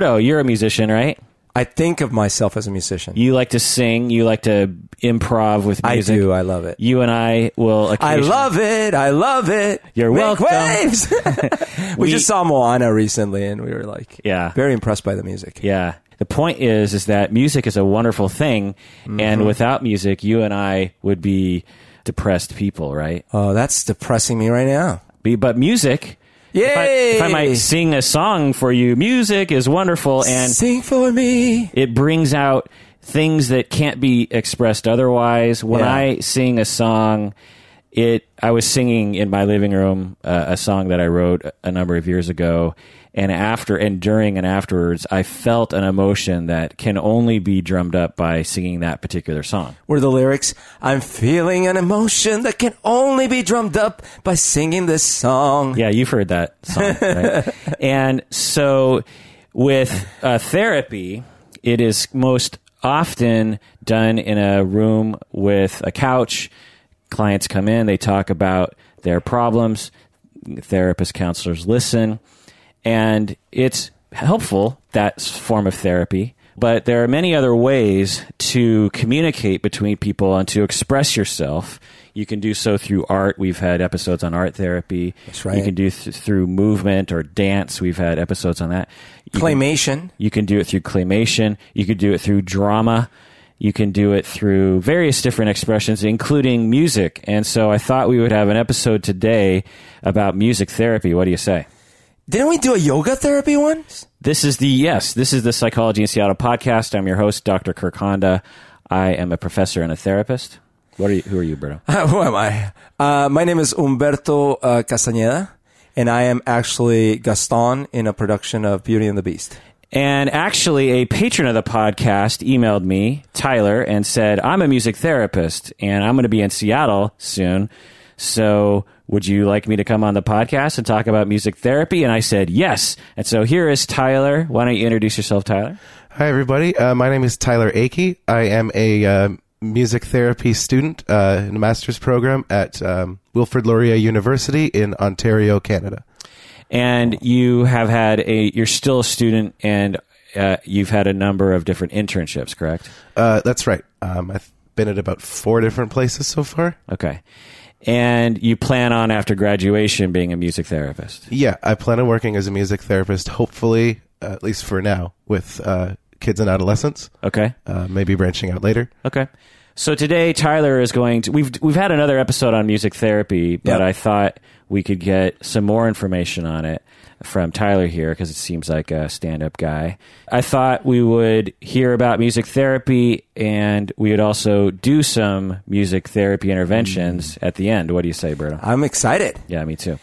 Berto, you're a musician, right? I think of myself as a musician. You like to sing. You like to improv with music. I do. I love it. You and I will. I love it. I love it. You're Make welcome. Waves. we, We- just saw Moana recently, and we were like, Yeah. very impressed by the music. Yeah. The point is, is that music is a wonderful thing, Mm-hmm. and without music, you and I would be depressed people, right? Oh, that's depressing me right now. But music. Yay! If I, if I might sing a song for you, music is wonderful, and sing for me. it brings out things that can't be expressed otherwise. When Yeah. I sing a song, it I was singing in my living room uh, a song that I wrote a number of years ago, and after and during and afterwards, I felt an emotion that can only be drummed up by singing that particular song. Were the lyrics? I'm feeling an emotion that can only be drummed up by singing this song. Yeah, you've heard that song, right? and so with uh, therapy, it is most often done in a room with a couch. Clients come in, they talk about their problems. Therapists, counselors listen, and it's helpful that form of therapy. But there are many other ways to communicate between people and to express yourself. You can do so through art. We've had episodes on art therapy. That's right. You can do th- through movement or dance. We've had episodes on that. You can- Claymation. you can do it through claymation. You can do it through drama. You can do it through various different expressions, including music. And so I thought we would have an episode today about music therapy. What do you say? Didn't we do a yoga therapy one? This is the yes. This is the Psychology in Seattle podcast. I'm your host, Dr. Kirk Honda. I am a professor and a therapist. What are you? Who are you, Berto? Who am I? Uh, my name is Humberto uh, Castañeda, and I am actually Gaston in a production of Beauty and the Beast. And actually, a patron of the podcast emailed me, Tyler, and said, I'm a music therapist and I'm going to be in Seattle soon. So, would you like me to come on the podcast and talk about music therapy? And I said, yes. And so, here is Tyler. Why don't you introduce yourself, Tyler? Hi, everybody. Uh, my name is Tyler Akey. I am a uh, music therapy student uh, in a master's program at um, Wilfrid Laurier University in Ontario, Canada. And you have had a, you're still a student and uh, you've had a number of different internships, correct? Uh, that's right. Um, I've been at about four different places so far. Okay. And you plan on, after graduation, being a music therapist? Yeah, I plan on working as a music therapist, hopefully, uh, at least for now, with uh, kids and adolescents, Okay. uh, maybe branching out later. Okay. So today Tyler is going to we've we've had another episode on music therapy, but Yep. I thought we could get some more information on it from Tyler here because it seems like a stand-up guy. I thought we would hear about music therapy and we would also do some music therapy interventions at the end. What do you say, Berto? I'm excited. Yeah, me too.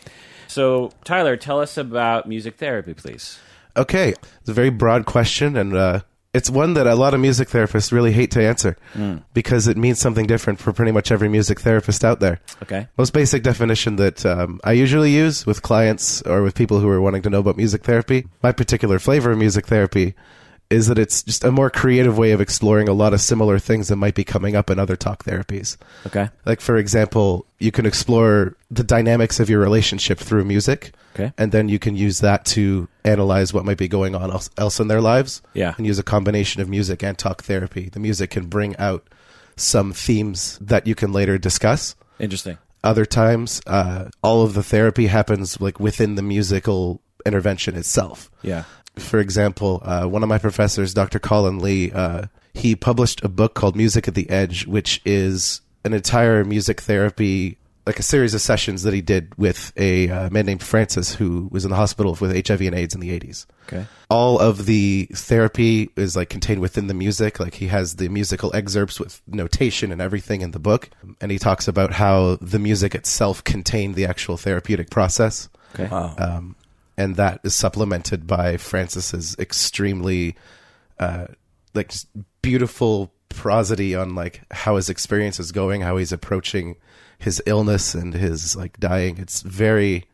So, Tyler, tell us about music therapy, please. Okay, it's a very broad question, and uh, it's one that a lot of music therapists really hate to answer because it means something different for pretty much every music therapist out there. Okay. Most basic definition that um, I usually use with clients or with people who are wanting to know about music therapy, my particular flavor of music therapy is that it's just a more creative way of exploring a lot of similar things that might be coming up in other talk therapies. Okay. Like, for example, you can explore the dynamics of your relationship through music. Okay. And then you can use that to analyze what might be going on else, else in their lives. Yeah. And use a combination of music and talk therapy. The music can bring out some themes that you can later discuss. Interesting. Other times, uh, all of the therapy happens like within the musical intervention itself Yeah. For example, uh, one of my professors, Dr. Colin Lee, uh, he published a book called Music at the Edge, which is an entire music therapy, like a series of sessions that he did with a uh, man named Francis who was in the hospital with HIV and AIDS in the 80s. Okay. All of the therapy is like contained within the music. Like he has the musical excerpts with notation and everything in the book. And he talks about how the music itself contained the actual therapeutic process Okay. Wow. um, and that is supplemented by Francis's extremely uh, like beautiful prosody on like how his experience is going, how he's approaching his illness and his like dying. It's very,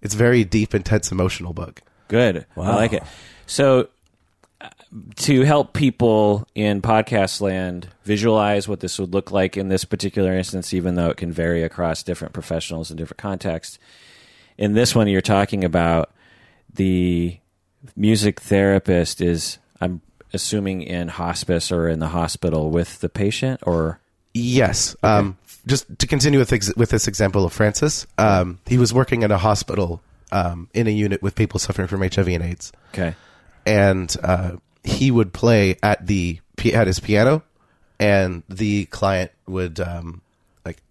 it's very deep, intense, emotional book. Good. I like it. So, uh, to help people in podcast land visualize what this would look like in this particular instance, even though it can vary across different professionals and different contexts, in this one, you're talking about the music therapist is, I'm assuming, in hospice or in the hospital with the patient, or? Yes. Um, just to continue with ex- with this example of Francis, um, he was working in a hospital um, in a unit with people suffering from HIV and AIDS, okay, and uh, he would play at the at his piano, and the client would um, like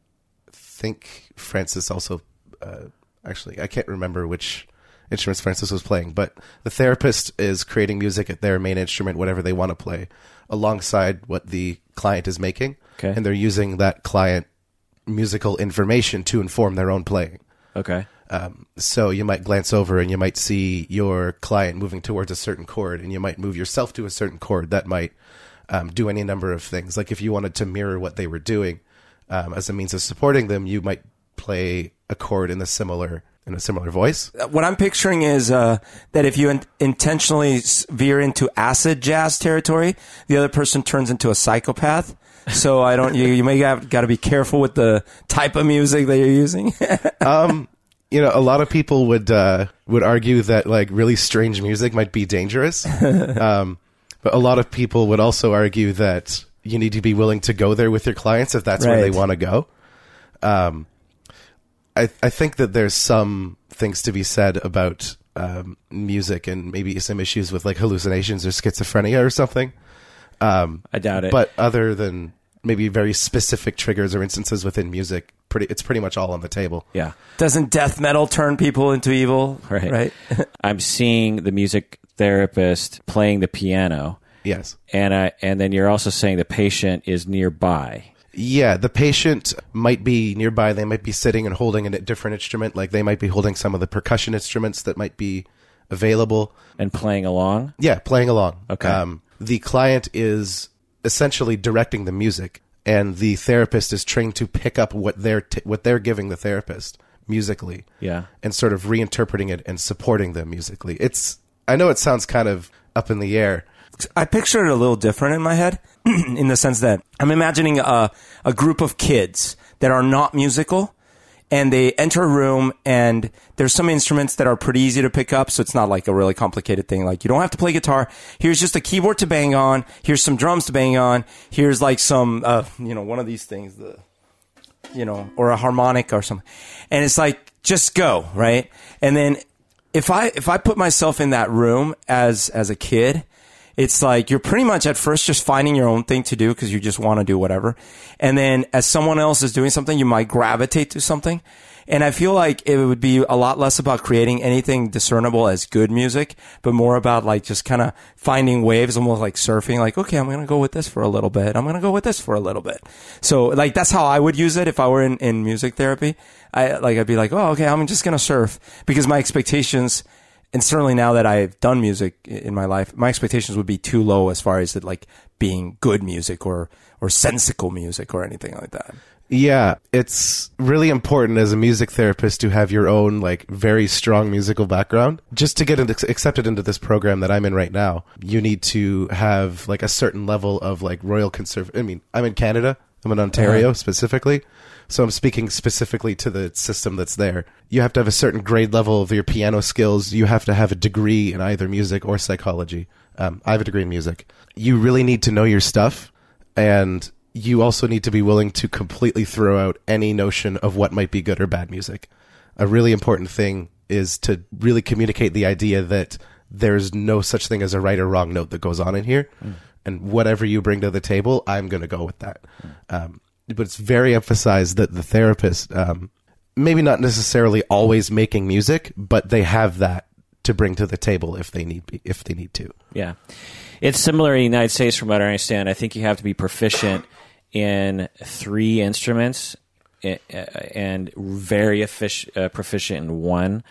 think Francis also uh, actually I can't remember which instruments Francis was playing, but the therapist is creating music at their main instrument, whatever they want to play, alongside what the client is making, Okay. and they're using that client musical information to inform their own playing. okay, Um, so you might glance over and you might see your client moving towards a certain chord, and you might move yourself to a certain chord that might um, do any number of things. Like if you wanted to mirror what they were doing um, as a means of supporting them, you might play a chord in a similar in a similar voice. what I'm picturing is uh, that if you in- intentionally veer into acid jazz territory, the other person turns into a psychopath. So I don't. You, you may have got to be careful with the type of music that you're using. You know, a lot of people would uh, would argue that like really strange music might be dangerous, um, but a lot of people would also argue that you need to be willing to go there with your clients if that's where they want to go. Um, I I think that there's some things to be said about um, music and maybe some issues with like hallucinations or schizophrenia or something. Um, I doubt it. but other than maybe very specific triggers or instances within music, pretty it's pretty much all on the table. yeah, Doesn't death metal turn people into evil? Right. Right. I'm seeing the music therapist playing the piano, Yes. and I, and then you're also saying the patient is nearby. Yeah, the patient might be nearby. They might be sitting and holding a different instrument. Like they might be holding some of the percussion instruments that might be available. and playing along. Yeah, playing along. Okay. Um, the client is essentially directing the music, and the therapist is trained to pick up what they're t- what they're giving the therapist musically. Yeah. and sort of reinterpreting it and supporting them musically. It's I know it sounds kind of up in the air. I picture it a little different in my head, in the sense that I'm imagining a, a group of kids that are not musical, and they enter a room, and there's some instruments that are pretty easy to pick up, so it's not like a really complicated thing. Like you don't have to play guitar. Here's just a keyboard to bang on. Here's some drums to bang on. Here's like some, uh, you know, one of these things, the you know, or a harmonic or something. And it's like, just go, right? And then if I, if I put myself in that room as, as a kid, it's like you're pretty much at first just finding your own thing to do because you just want to do whatever. And then as someone else is doing something, you might gravitate to something. And I feel like it would be a lot less about creating anything discernible as good music, but more about like just kind of finding waves, almost like surfing. Like, okay, I'm going to go with this for a little bit. I'm going to go with this for a little bit. So like that's how I would use it if I were in, in music therapy. I like, I'd be like, oh, okay, I'm just going to surf because my expectations, and certainly now that I've done music in my life, my expectations would be too low as far as it like being good music or, or sensical music or anything like that. Yeah, it's really important as a music therapist to have your own like very strong musical background. Just to get accepted into this program that I'm in right now, you need to have like a certain level of like royal conserv. I mean, I'm in Canada. I'm in Ontario uh-huh. specifically. So I'm speaking specifically to the system that's there. You have to have a certain grade level of your piano skills. You have to have a degree in either music or psychology. Um, I have a degree in music. You really need to know your stuff and you also need to be willing to completely throw out any notion of what might be good or bad music. A really important thing is to really communicate the idea that there's no such thing as a right or wrong note that goes on in here. And whatever you bring to the table, I'm going to go with that. Um, but it's very emphasized that the therapist, um, maybe not necessarily always making music, but they have that to bring to the table if they need be, if they need to. Yeah. It's similar in the United States, from what I understand. I think you have to be proficient in three instruments eh, uh, and very effic- uh, proficient in one,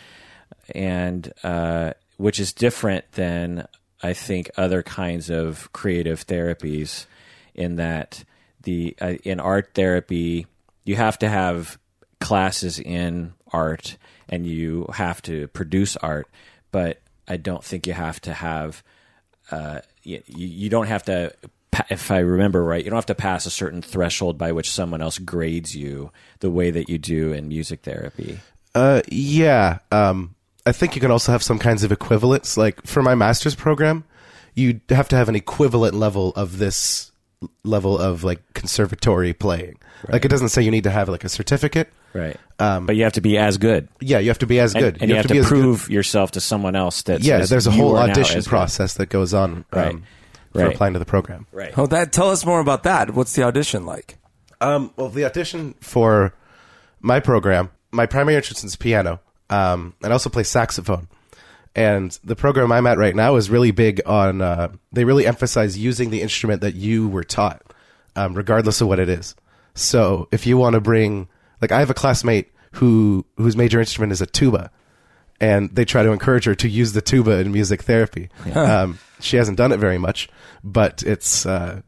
and uh, which is different than I think other kinds of creative therapies. In that the uh, in art therapy, you have to have classes in art and you have to produce art, but I don't think you have to have uh, you, you don't have to if I remember right, you don't have to pass a certain threshold by which someone else grades you the way that you do in music therapy. Uh, yeah. Um, I I think you can also have some kinds of equivalents. Like for my master's program, you have to have an equivalent level of this level of like conservatory playing. Like it doesn't say you need to have like a certificate. Right. but you have to be as good. Yeah, you have to be as good. and you, have, be to as good- prove yourself to someone else that Yeah, there's a whole audition as good. process that goes on Right. um, for Right. applying to the program. Right. Oh, that tell us more about that. What's the audition like? Um, well, the audition for my program, my primary interest is piano, um, and I also play saxophone. And the program I'm at right now is really big on. Uh, they really emphasize using the instrument that you were taught, um, regardless of what it is. So if you want to bring, like, I have a classmate who whose major instrument is a tuba, and they try to encourage her to use the tuba in music therapy. Um, she hasn't done it very much, but it's uh,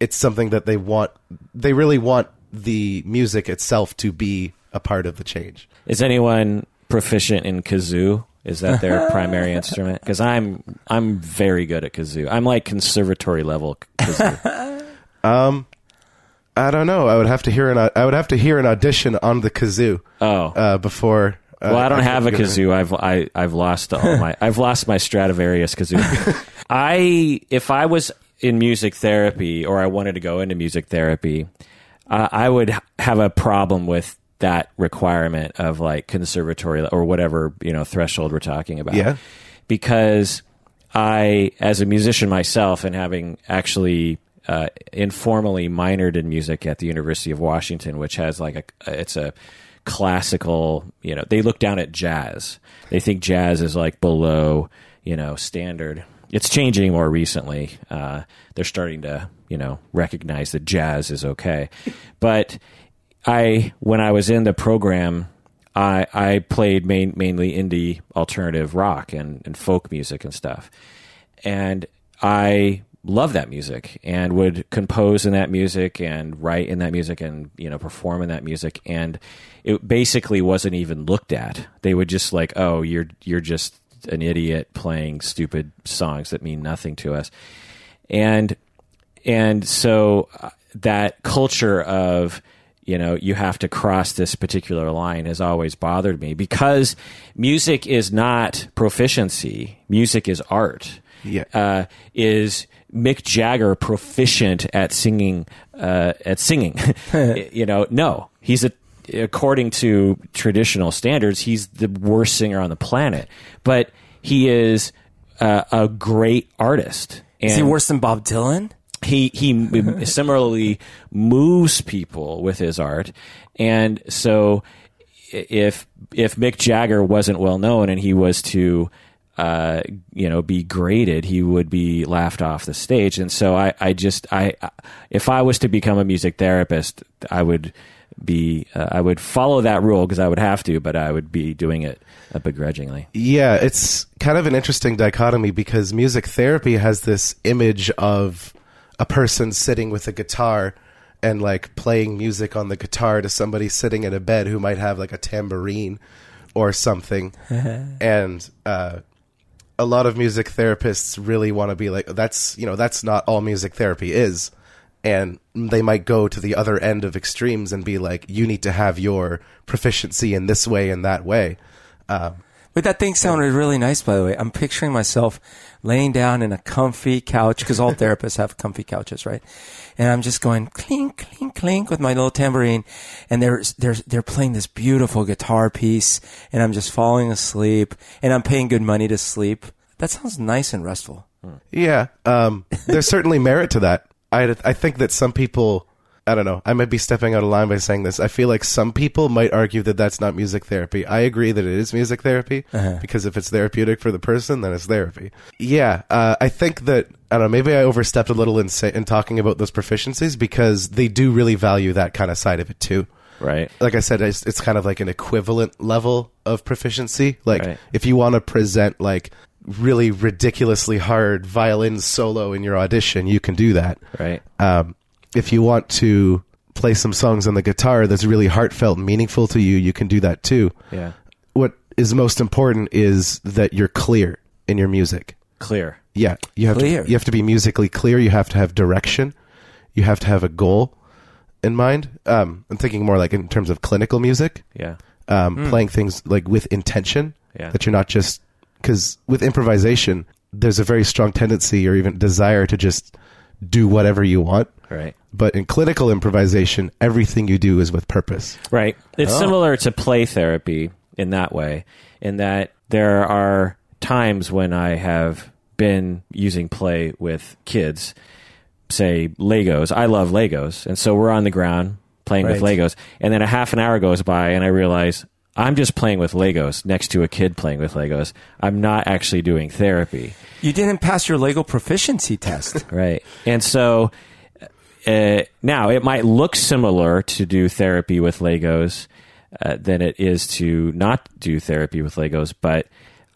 it's something that they want. They really want the music itself to be a part of the change. Is anyone proficient in kazoo? Is that their primary instrument? Because I'm I'm very good at kazoo. I'm like conservatory level kazoo. I don't know. I would have to hear an. I would have to hear an audition on the kazoo Oh. uh, before. Uh, well, I don't could have a kazoo. I've I, I've lost all my I've lost my Stradivarius kazoo. I if I was in music therapy or I wanted to go into music therapy, uh, I would have a problem with that requirement of like conservatory or whatever you know threshold we're talking about. Yeah. because I, as a musician myself, and having actually uh, informally minored in music at the University of Washington, which has like a, it's a classical, you know, they look down at jazz. They think jazz is like below, you know, standard. It's changing more recently. Uh, they're starting to, you know, recognize that jazz is okay. But I, when I was in the program, I, I played main, mainly indie alternative rock and, and folk music and stuff. And I love that music and would compose in that music and write in that music and, you know, perform in that music. And it basically wasn't even looked at. They would just like, oh, you're, you're just an idiot playing stupid songs that mean nothing to us. And, and so uh, that culture of, you know, you have to cross this particular line has always bothered me because music is not proficiency. Music is art. Yeah. Uh, is Mick Jagger proficient at singing? Uh, at singing, you know, no. He's a according to traditional standards, he's the worst singer on the planet. But he is uh, a great artist. And Is he worse than Bob Dylan? He he similarly moves people with his art, and so if if Mick Jagger wasn't well known and he was to uh, you know be graded, he would be laughed off the stage. And so I I just I if I was to become a music therapist, I would be uh, I would follow that rule because I would have to, but I would be doing it uh, begrudgingly. Yeah, it's kind of an interesting dichotomy because music therapy has this image of a person sitting with a guitar and like playing music on the guitar to somebody sitting in a bed who might have like a tambourine or something. and uh, a lot of music therapists really want to be like, that's, you know, that's not all music therapy is. And they might go to the other end of extremes and be like, you need to have your proficiency in this way and that way. Um, But that thing sounded really nice, by the way. I'm picturing myself laying down in a comfy couch because all therapists have comfy couches, right? And I'm just going clink, clink, clink with my little tambourine, and they're they're they're playing this beautiful guitar piece, and I'm just falling asleep, and I'm paying good money to sleep. That sounds nice and restful. Yeah, um, there's certainly merit to that. I I think that some people, I don't know, I might be stepping out of line by saying this. I feel like some people might argue that that's not music therapy. I agree that it is music therapy because if it's therapeutic for the person, then it's therapy. Yeah, uh, I think that I don't know. Maybe I overstepped a little in say, in talking about those proficiencies because they do really value that kind of side of it too Right. like I said, it's, it's kind of like an equivalent level of proficiency. Like Right. if you want to present like really ridiculously hard violin solo in your audition, you can do that. Right. Um, if you want to play some songs on the guitar that's really heartfelt and meaningful to you, you can do that too. Yeah. What is most important is that you're clear in your music. Clear. Yeah, you have Clear. to you have to be musically clear. You have to have direction. You have to have a goal in mind. Um, I'm thinking more like in terms of clinical music, Yeah. um, playing things like with intention Yeah. That you're not just because with improvisation, there's a very strong tendency or even desire to just do whatever you want. Right. But in clinical improvisation, everything you do is with purpose. Right. It's Oh. similar to play therapy in that way, in that there are times when I have been using play with kids, say Legos. I love Legos. And so we're on the ground playing with Legos. And then a half an hour goes by and I realize I'm just playing with Legos next to a kid playing with Legos. I'm not actually doing therapy. You didn't pass your Lego proficiency test. Right. And so uh, now it might look similar to do therapy with Legos uh, than it is to not do therapy with Legos, but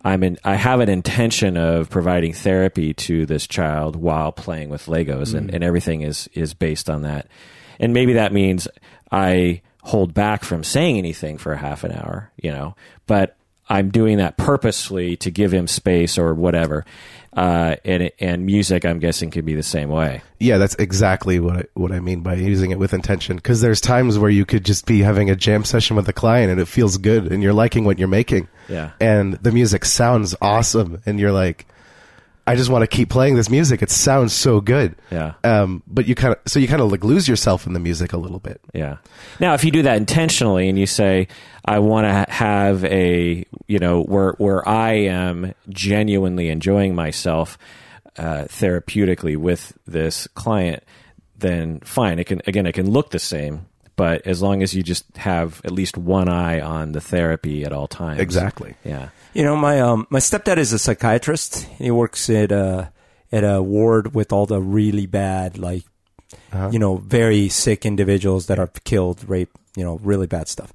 I'm in, I have an intention of providing therapy to this child while playing with Legos, and, and everything is is based on that. And maybe that means I hold back from saying anything for a half an hour, you know, but I'm doing that purposely to give him space or whatever. Uh, and and music, I'm guessing, could be the same way. Yeah, that's exactly what I, what I mean by using it with intention. Because there's times where you could just be having a jam session with a client and it feels good and you're liking what you're making. Yeah. And the music sounds awesome and you're like, I just want to keep playing this music. It sounds so good. Yeah. Um, but you kind of so you kind of like lose yourself in the music a little bit. Yeah. Now, if you do that intentionally and you say, I want to have a, you know, where, where I am genuinely enjoying myself uh, therapeutically with this client, then fine. It can, again, it can look the same, but as long as you just have at least one eye on the therapy at all times. Exactly. Yeah. You know, my um, my stepdad is a psychiatrist. He works at a at a ward with all the really bad, like, you know, very sick individuals that are killed, raped, you know, really bad stuff.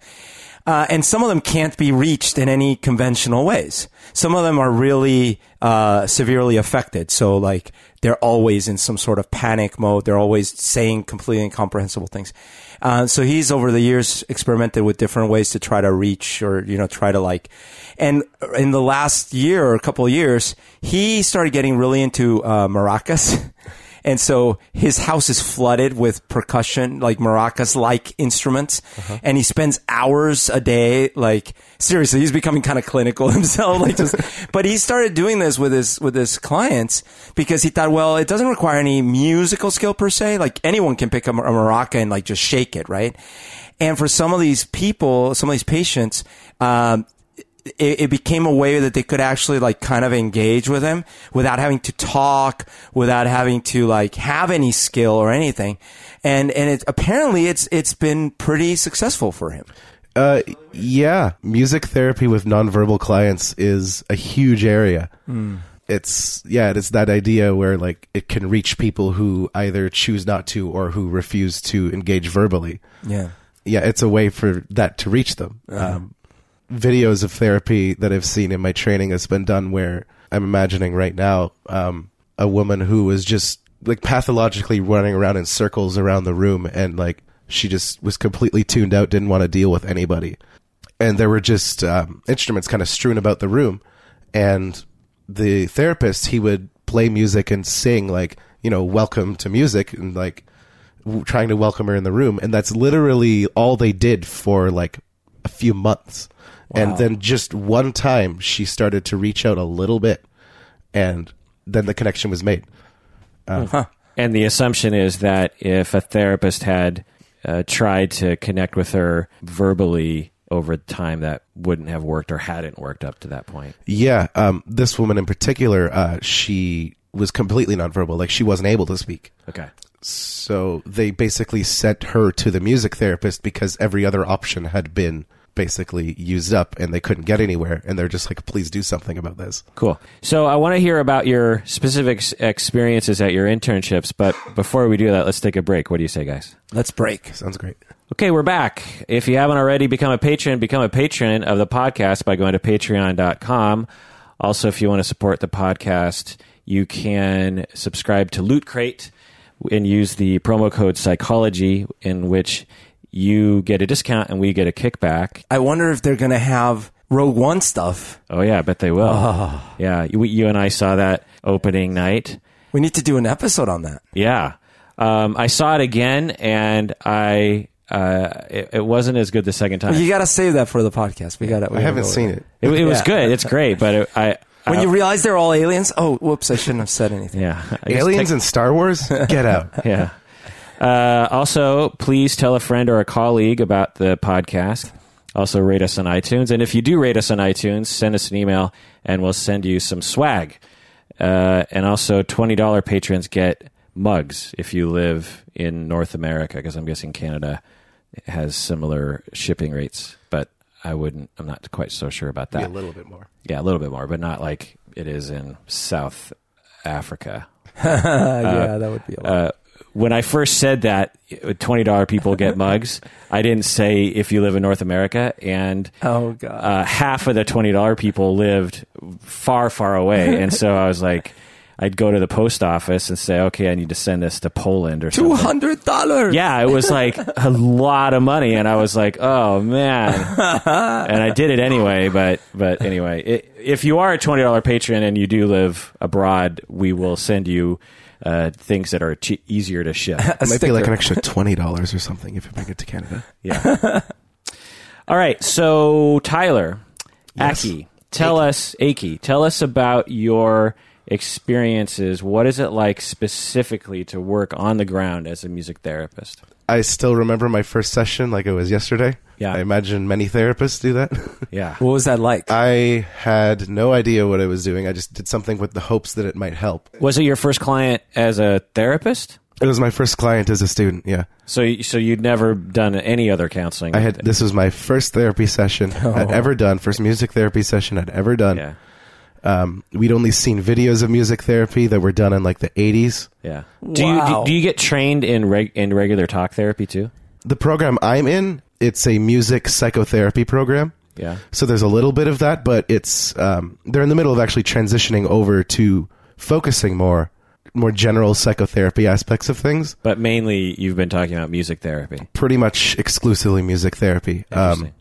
Uh, and some of them can't be reached in any conventional ways. Some of them are really uh, severely affected. So, like, they're always in some sort of panic mode. They're always saying completely incomprehensible things. Uh, so he's over the years experimented with different ways to try to reach or you know try to like, and in the last year or a couple years, he started getting really into uh, maracas. And so his house is flooded with percussion, like maracas like instruments. And he spends hours a day, like seriously, he's becoming kind of clinical himself. Like just, but he started doing this with his, with his clients because he thought, well, it doesn't require any musical skill per se. Like anyone can pick up a maraca and like just shake it, right? And for some of these people, some of these patients, um, it, it became a way that they could actually like kind of engage with him without having to talk, without having to like have any skill or anything. And, and it, apparently it's, it's been pretty successful for him. Uh, yeah, music therapy with nonverbal clients is a huge area. It's yeah, it's that idea where like it can reach people who either choose not to or who refuse to engage verbally. Yeah. Yeah, it's a way for that to reach them. Um, videos of therapy that I've seen in my training has been done where I'm imagining right now um, a woman who was just like pathologically running around in circles around the room and like she just was completely tuned out, didn't want to deal with anybody. And there were just um, instruments kind of strewn about the room. And the therapist, he would play music and sing like, you know, welcome to music and like w- trying to welcome her in the room. And that's literally all they did for like a few months. And then just one time she started to reach out a little bit and then the connection was made. And the assumption is that if a therapist had uh, tried to connect with her verbally over time, that wouldn't have worked or hadn't worked up to that point. Yeah, um, this woman in particular, uh, she was completely nonverbal. Like she wasn't able to speak. Okay. So they basically sent her to the music therapist because every other option had been basically used up and they couldn't get anywhere. And they're just like, please do something about this. Cool. So I want to hear about your specific experiences at your internships, but before we do that, let's take a break. What do you say, guys? Let's break. Sounds great. Okay, we're back. If you haven't already become a patron, become a patron of the podcast by going to patreon.com. Also, if you want to support the podcast, you can subscribe to Loot Crate and use the promo code psychology in which you get a discount and we get a kickback. I wonder if they're going to have Rogue One stuff. Oh yeah, I bet they will. Yeah, you, you and I saw that opening night. We need to do an episode on that. Yeah. Um, I saw it again and I uh, it, it wasn't as good the second time. You got to save that for the podcast. We got to. I haven't seen it. It, it was Yeah. good. It's great, but it, I When I- you realize they're all aliens, oh, whoops! I shouldn't have said anything. yeah Aliens tech- and Star Wars? Get out. yeah. Uh, also, please tell a friend or a colleague about the podcast. Also, rate us on iTunes, and if you do rate us on iTunes, send us an email, and we'll send you some swag. Uh, and also, twenty dollar patrons get mugs if you live in North America, because I'm guessing Canada has similar shipping rates, but I wouldn't. I'm not quite so sure about that. a little bit more. Yeah, a little bit more, but not like it is in South Africa. yeah, that would be a lot. When I first said that twenty dollar people get mugs, I didn't say if you live in North America, and oh god. uh, half of the twenty dollar people lived far, far away, and so I was like, I'd go to the post office and say, okay, I need to send this to Poland or Two something. hundred dollars. Yeah, it was like a lot of money, and I was like, "Oh man!" and I did it anyway. But but anyway, it, if you are a twenty dollar patron and you do live abroad, we will send you uh, things that are che- easier to ship. It might be like an extra twenty dollars or something if you bring it to Canada. Yeah. All right. So Tyler, Yes. Akey, tell us, Akey, tell us about your experiences. What is it like specifically to work on the ground as a music therapist? I still remember my first session like it was yesterday. Yeah. I imagine many therapists do that. Yeah. What was that like? I had no idea what I was doing. I just did something with the hopes that it might help. Was it your first client as a therapist? It was my first client as a student. Yeah, So, so you'd never done any other counseling? I had. This was my first therapy session I'd oh. ever done. First music therapy session I'd ever done. Yeah, Um, we'd only seen videos of music therapy that were done in like the 80s. yeah. Do you do, do you get trained in reg, in regular talk therapy too? The program I'm in, it's a music psychotherapy program. Yeah. So there's a little bit of that, but it's um, they're in the middle of actually transitioning over to focusing more more general psychotherapy aspects of things. But mainly, you've been talking about music therapy. Pretty much exclusively music therapy. Um, Interesting.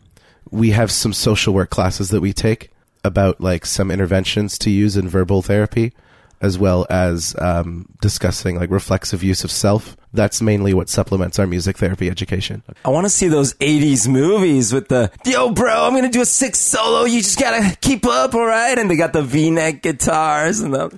we have some social work classes that we take about like some interventions to use in verbal therapy, as well as um, discussing like reflexive use of self. That's mainly what supplements our music therapy education. I want to see those '80s movies with the "Yo, bro, I'm gonna do a six solo. You just gotta keep up, all right?" And they got the V-neck guitars and the.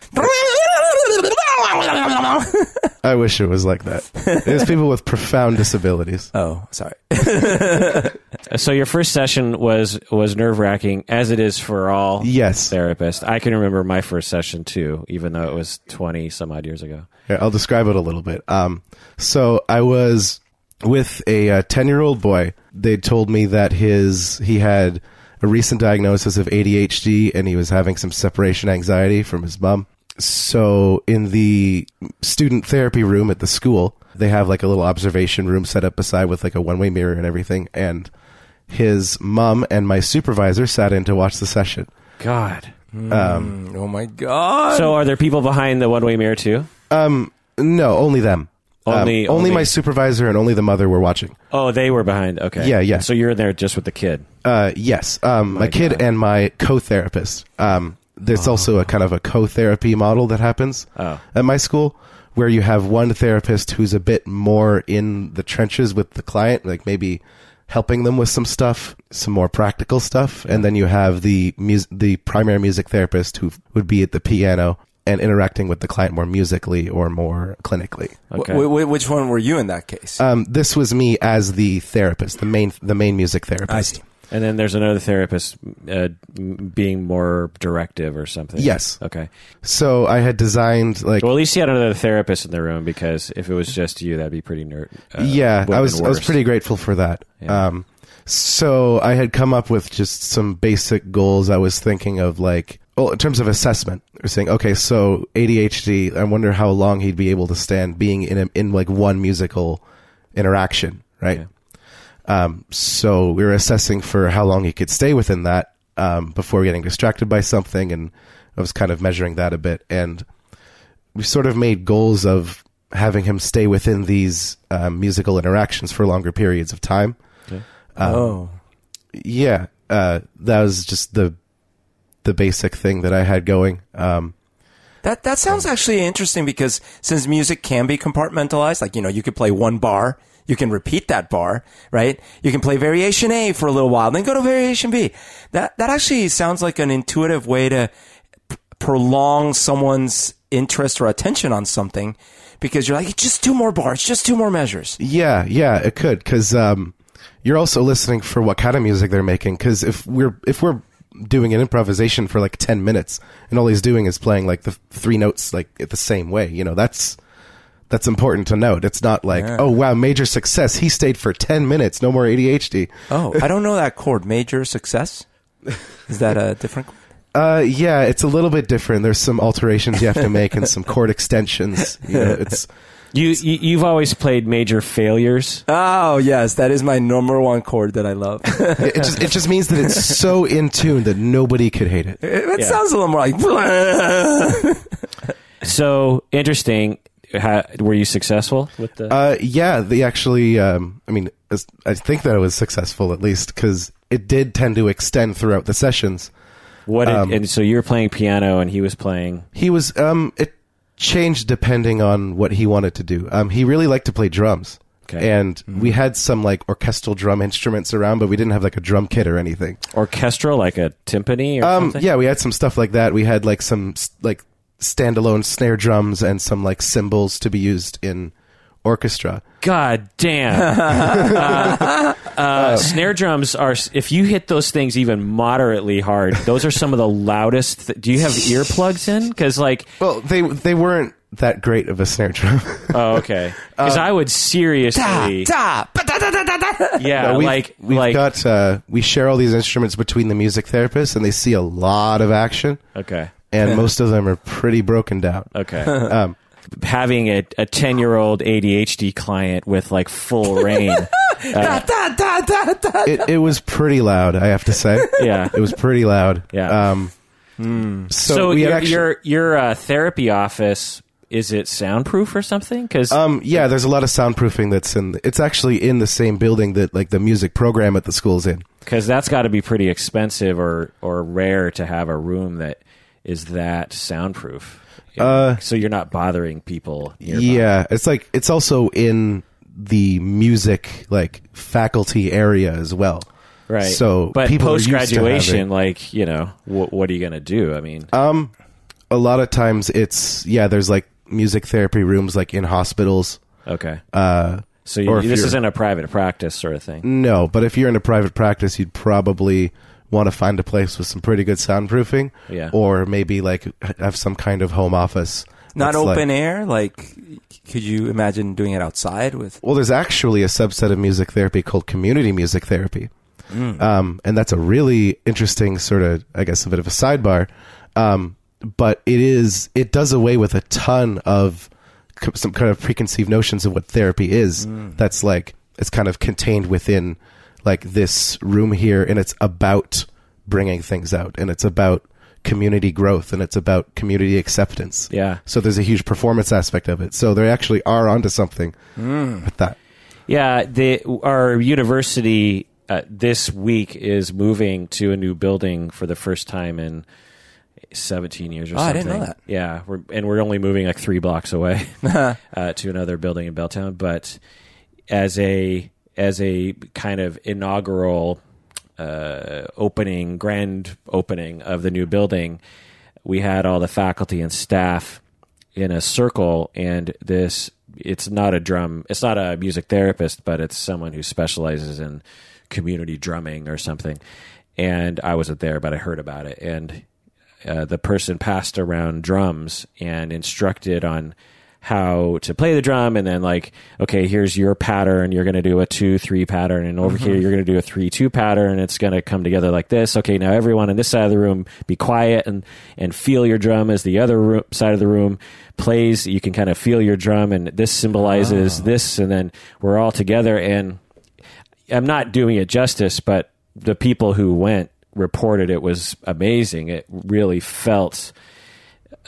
I wish it was like that. There's people with profound disabilities. oh, sorry. So your first session was was nerve wracking, as it is for all Yes. therapists. I can remember my first session too, even though it was twenty some odd years ago. Here, I'll describe it a little bit. Um, so I was with a ten year old boy. They told me that his he had a recent diagnosis of ADHD and he was having some separation anxiety from his mom. So in the student therapy room at the school, they have like a little observation room set up beside with like a one way mirror and everything. And his mom and my supervisor sat in to watch the session. God. Um, oh my god. So are there people behind the one way mirror too? um, no, only them. Um, Only- only only- my supervisor and only the mother were watching. Oh, they were behind. Okay. Yeah, yeah. So you're in there just with the kid. Uh, yes. Um, my, kid God. and my co-therapist. Um, there's also a kind of a co-therapy model that happens Oh. at my school where you have one therapist who's a bit more in the trenches with the client, like maybe helping them with some stuff, some more practical stuff, and then you have the mus- the primary music therapist who would be at the piano and interacting with the client more musically or more clinically. Okay. Wh- wh- which one were you in that case? Um, this was me as the therapist, the main the main music therapist. I see. And then there's another therapist uh, being more directive or something. Yes. Okay. So I had designed like Well, at least you had another therapist in the room because if it was just you, that'd be pretty nerd. Uh, yeah, I was I was pretty grateful for that. Yeah. Um, so I had come up with just some basic goals. I was thinking of like, well, in terms of assessment, we're saying, okay, so ADHD. I wonder how long he'd be able to stand being in a, in like one musical interaction, right? Yeah. Um, so we were assessing for how long he could stay within that um, before getting distracted by something, and I was kind of measuring that a bit. And we sort of made goals of having him stay within these um, musical interactions for longer periods of time. Okay. Um, oh. Yeah, uh, that was just the the basic thing that I had going. Um, That that sounds actually interesting because since music can be compartmentalized, like you know, you could play one bar, You can repeat that bar, right? You can play variation A for a little while, then go to variation B. That that actually sounds like an intuitive way to p- prolong someone's interest or attention on something because you're like, just two more bars, just two more measures. Yeah, yeah, it could because um, you're also listening for what kind of music they're making. Because if we're if we're doing an improvisation for like ten minutes and all he's doing is playing like the three notes like the same way, you know, that's that's important to note. It's not like, Yeah. oh wow, major success. He stayed for ten minutes, no more ADHD. Oh, I don't know that chord. Major success. Is that a different? chord? Uh, yeah, it's a little bit different. There's some alterations you have to make and some chord extensions. You know, it's You, you you've always played major failures. Oh yes, that is my number one chord that I love. it it just it just means that it's so in tune that nobody could hate it. it Yeah. sounds a little more like. So interesting. How, were you successful with the? Uh, yeah, they actually. Um, I mean, I think that it was successful at least because it did tend to extend throughout the sessions. what? Did, um, and so you were playing piano, and he was playing. He was. Um, it changed depending on what he wanted to do. Um, he really liked to play drums. Okay. And we had some like orchestral drum instruments around, but we didn't have like a drum kit or anything. orchestral, like a timpani or Um, something. yeah, we had some stuff like that. We had like some like standalone snare drums and some like cymbals to be used in orchestra. God damn. uh, uh, snare drums are, if you hit those things even moderately hard, those are some of the loudest. Th- Do you have earplugs in? Because, like, Well, they they weren't that great of a snare drum. oh, okay. Because I would seriously, Da, da, da, yeah, Uh, we've, like, we've like, got uh, we share all these instruments between the music therapists, and they see a lot of action, okay, and most of them are pretty broken down. okay. Um, Having a a ten year old ADHD client with like full rein, da. it, it was pretty loud, I have to say. yeah. It was pretty loud. Yeah. Um, So, So, your actually, your your uh, therapy office is it soundproof or something? Because um, yeah, there's a lot of soundproofing that's in. It's actually in the same building that like the music program at the school's in. because that's got to be pretty expensive or or rare to have a room that is that soundproof. Uh, so you're not bothering people. Nearby. Yeah, it's like it's also in the music like faculty area as well. right. So but people are used post graduation, like you know, wh- what are you going to do? I mean, Um, a lot of times it's yeah. There's like music therapy rooms like in hospitals. okay. Uh, So you, this isn't a private practice sort of thing. no, but if you're in a private practice, you'd probably want to find a place with some pretty good soundproofing. Yeah. Or maybe like have some kind of home office. Not that's, like- open air. Like, could you imagine doing it outside with? Well, there's actually a subset of music therapy called community music therapy. Um, and that's a really interesting sort of, I guess, a bit of a sidebar. Um, but it is, it does away with a ton of some kind of preconceived notions of what therapy is. That's like, it's kind of contained within like this room here and it's about bringing things out and it's about community growth and it's about community acceptance. Yeah. So there's a huge performance aspect of it. So they actually are onto something with that. Yeah, the our university uh, this week is moving to a new building for the first time in 17 years or Oh, I something. didn't know that. Yeah, we're, and we're only moving like three blocks away uh, to another building in Belltown. But as a as a kind of inaugural uh, opening, grand opening of the new building, we had all the faculty and staff in a circle, and this it's not a drum, it's not a music therapist, but it's someone who specializes in community drumming or something. And I wasn't there, but I heard about it, and uh, the person passed around drums and instructed on how to play the drum and then like okay here's your pattern. You're going to do a two three pattern. And over here mm-hmm. you're going to do a three two pattern. It's going to come together like this. Okay now everyone on this side of the room be quiet and and feel your drum as the other room, side of the room plays. You can kind of feel your drum and this symbolizes ah. this. And then we're all together. And I'm not doing it justice, but the people who went reported it was amazing. It really felt,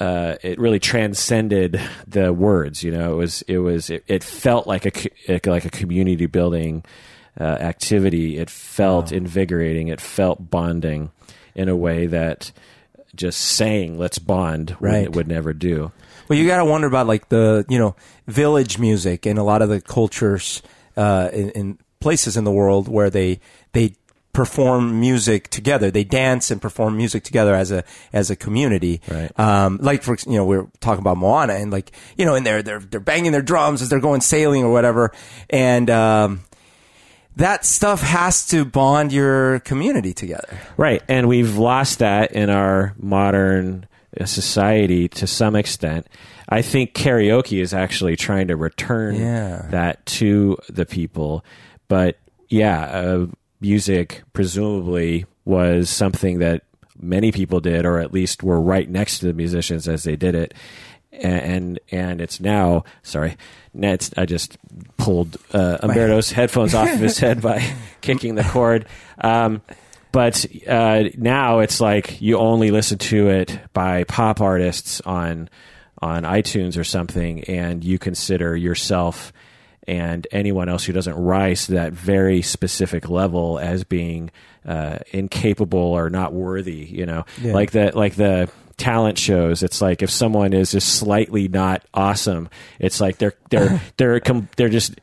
uh, it really transcended the words. You know, it was, it was, it, it felt like a like a community building uh, activity. It felt invigorating. It felt bonding in a way that just saying "let's bond" would- would never do. Well, you got to wonder about like the you know village music and a lot of the cultures uh, in, in places in the world where they they perform music together. They dance and perform music together as a as a community. Right. Um, like for you know we are talking about Moana and like you know and they're they're they're banging their drums as they're going sailing or whatever and. Um, that stuff has to bond your community together. Right. And we've lost that in our modern uh, society to some extent. I think karaoke is actually trying to return Yeah. that to the people. But yeah, uh, music presumably was something that many people did, or at least were right next to the musicians as they did it. And and it's now sorry, it's, I just pulled uh, Humberto's headphones off of his head by kicking the cord. Um, but uh, now it's like you only listen to it by pop artists on on iTunes or something, and you consider yourself and anyone else who doesn't rise to that very specific level as being uh, incapable or not worthy. You know, Yeah. like the like the talent shows. It's like if someone is just slightly not awesome, it's like they're they're they're com- they're just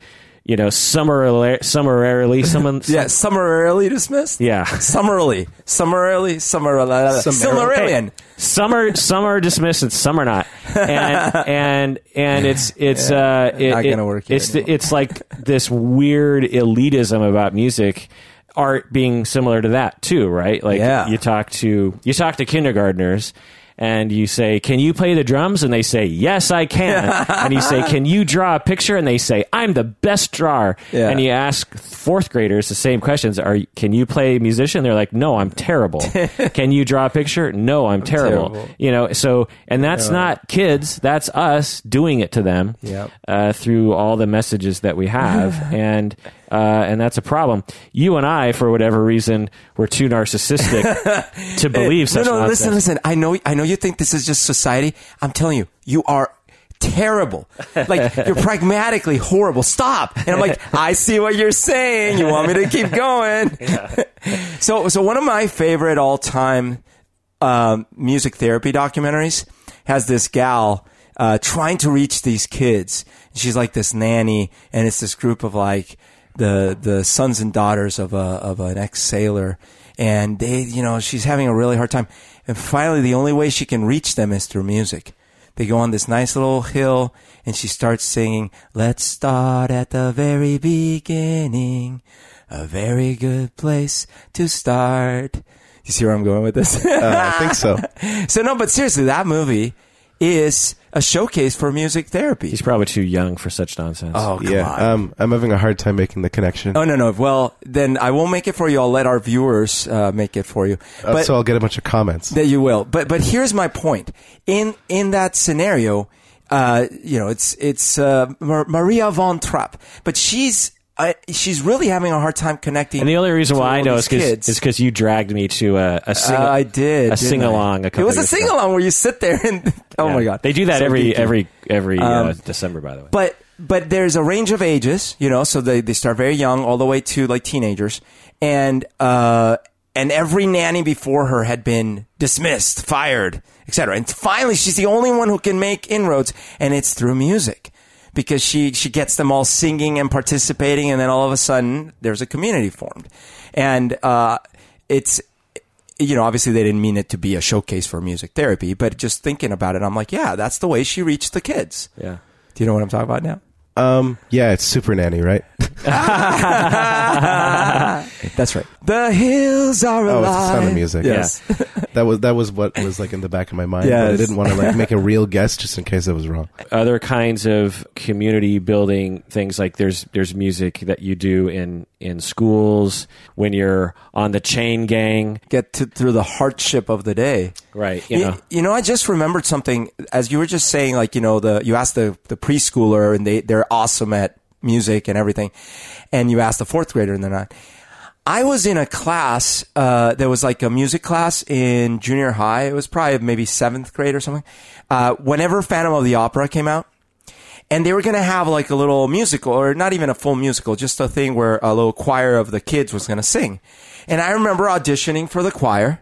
you know summarily summarily someone Yeah, summarily dismissed. yeah. summarily, summarily, summarily, Silmarillion. Some are some are dismissed and some are not, and and and it's it's uh it, Not gonna it- work here It's the, anymore. it's like this weird elitism about music, art being similar to that too, right? Like Yeah. you talk to you talk to kindergartners. And you say, "Can you play the drums?" And they say, "Yes, I can." and you say, "Can you draw a picture?" And they say, "I'm the best drawer." Yeah. And you ask fourth graders the same questions: "Are can you play musician?" They're like, "No, I'm terrible." can you draw a picture? No, I'm terrible. terrible. You know, so and that's not kids. That's us doing it to them Yep. uh, through all the messages that we have, and uh, and that's a problem. You and I, for whatever reason, were too narcissistic to believe such no, no, nonsense. listen, listen. I know, I know you think this is just society. I'm telling you, you are terrible. Like you're pragmatically horrible. Stop. And I'm like, I see what you're saying. You want me to keep going. Yeah. so, so one of my favorite all time um, music therapy documentaries has this gal uh, trying to reach these kids. She's like this nanny, and it's this group of like the the sons and daughters of a of an ex sailor, and they, you know, she's having a really hard time. And finally, the only way she can reach them is through music. They go on this nice little hill, and she starts singing, "Let's start at the very beginning." A very good place to start. You see where I'm going with this? Uh, I think so. So no, but seriously, that movie is a showcase for music therapy. He's probably too young for such nonsense. oh come yeah, on. um, I'm having a hard time making the connection. oh no no. Well, then I won't make it for you. I'll let our viewers uh, make it for you. Uh, But so I'll get a bunch of comments. that you will. But but here's my point. In in that scenario, uh, you know, it's it's uh, Mar- Maria von Trapp, but she's. Uh, she's really having a hard time connecting. And the only reason why I know is because you dragged me to a, a sing Uh, I did a sing along I? a couple It was a sing along where you sit there and oh Yeah. my god, they do that So every geeky. every every uh, Um, December, by the way. but but there's a range of ages, you know, so they, they start very young all the way to like teenagers. And uh and every nanny before her had been dismissed, fired, etc. And finally she's the only one who can make inroads and it's through music. Because she she gets them all singing and participating and then all of a sudden there's a community formed. And uh it's you know, obviously they didn't mean it to be a showcase for music therapy, but just thinking about it, I'm like, yeah, that's the way she reached the kids. yeah. Do you know what I'm talking about now? Um, yeah, it's Super Nanny, right? That's right. The hills are alive. Oh, it's the sound of music. Yes. That was that was what was like in the back of my mind. But I didn't want to like make a real guess just in case I was wrong. other kinds of community building things like there's there's music that you do in in schools when you're on the chain gang Get to, through the hardship of the day. right you You, know you know, I just remembered something as you were just saying, like, you know, the, you asked the, the preschooler and they, they're awesome at music and everything. And you asked the fourth grader and they're not. I was in a class, uh, there was like a music class in junior high. It was probably maybe seventh grade or something. Uh, whenever Phantom of the Opera came out, and they were going to have like a little musical or not even a full musical, just a thing where a little choir of the kids was going to sing. And I remember auditioning for the choir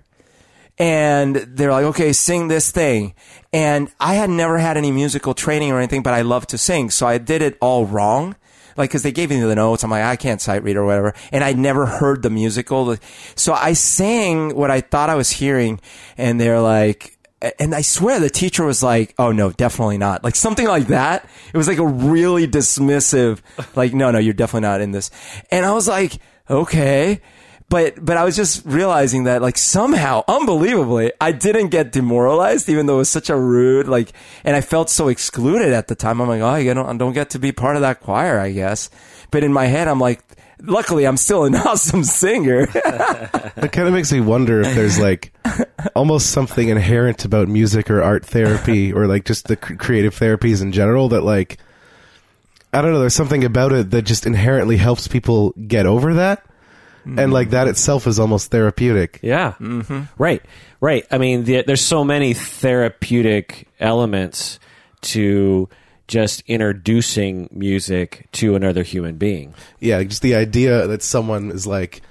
and they're like, okay, sing this thing. And I had never had any musical training or anything, but I love to sing. So I did it all wrong. Like because they gave me the notes. I'm like, I can't sight read or whatever, and I'd never heard the musical. So I sang what I thought I was hearing, and they're like. And I swear the teacher was like, "Oh no, definitely not." Like something like that. It was like a really dismissive, like, "No, no, you're definitely not in this." And I was like, "Okay." But but I was just realizing that like somehow, unbelievably, I didn't get demoralized, even though it was such a rude like, and I felt so excluded at the time. I'm like, oh, I don't, I don't get to be part of that choir, I guess. But in my head, I'm like, luckily, I'm still an awesome singer. It kind of makes me wonder if there's like almost something inherent about music or art therapy or like just the cr- creative therapies in general that like I don't know. There's something about it that just inherently helps people get over that, and like that itself is almost therapeutic. Yeah. Mm-hmm. Right. Right. I mean, the, there's so many therapeutic elements to just introducing music to another human being. yeah, just the idea that someone is like,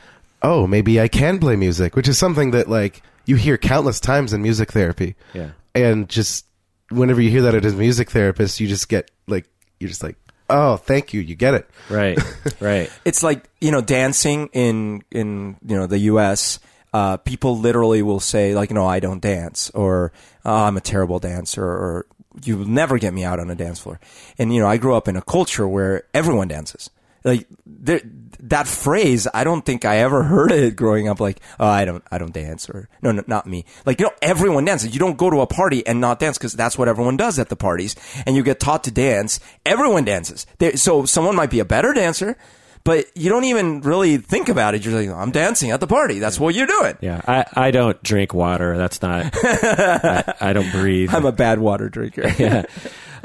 oh, maybe I can play music, which is something that like you hear countless times in music therapy. Yeah. And just whenever you hear that as a music therapist, you just get like, you're just like, oh, thank you, you get it. Right. right. it's like you know dancing in in you know the U.S. Uh, people literally will say like, "No, I don't dance," or oh, "I'm a terrible dancer," or "You will never get me out on a dance floor." And you know, I grew up in a culture where everyone dances. Like there, that phrase, I don't think I ever heard it growing up. Like, oh, I don't, I don't dance, or no, no, not me. Like, you know, everyone dances. You don't go to a party and not dance because that's what everyone does at the parties. And you get taught to dance. Everyone dances. There, so someone might be a better dancer, but you don't even really think about it. You're like, I'm dancing at the party. That's what you're doing. Yeah. I, I don't drink water. That's not, I, I don't breathe. I'm a bad water drinker. yeah.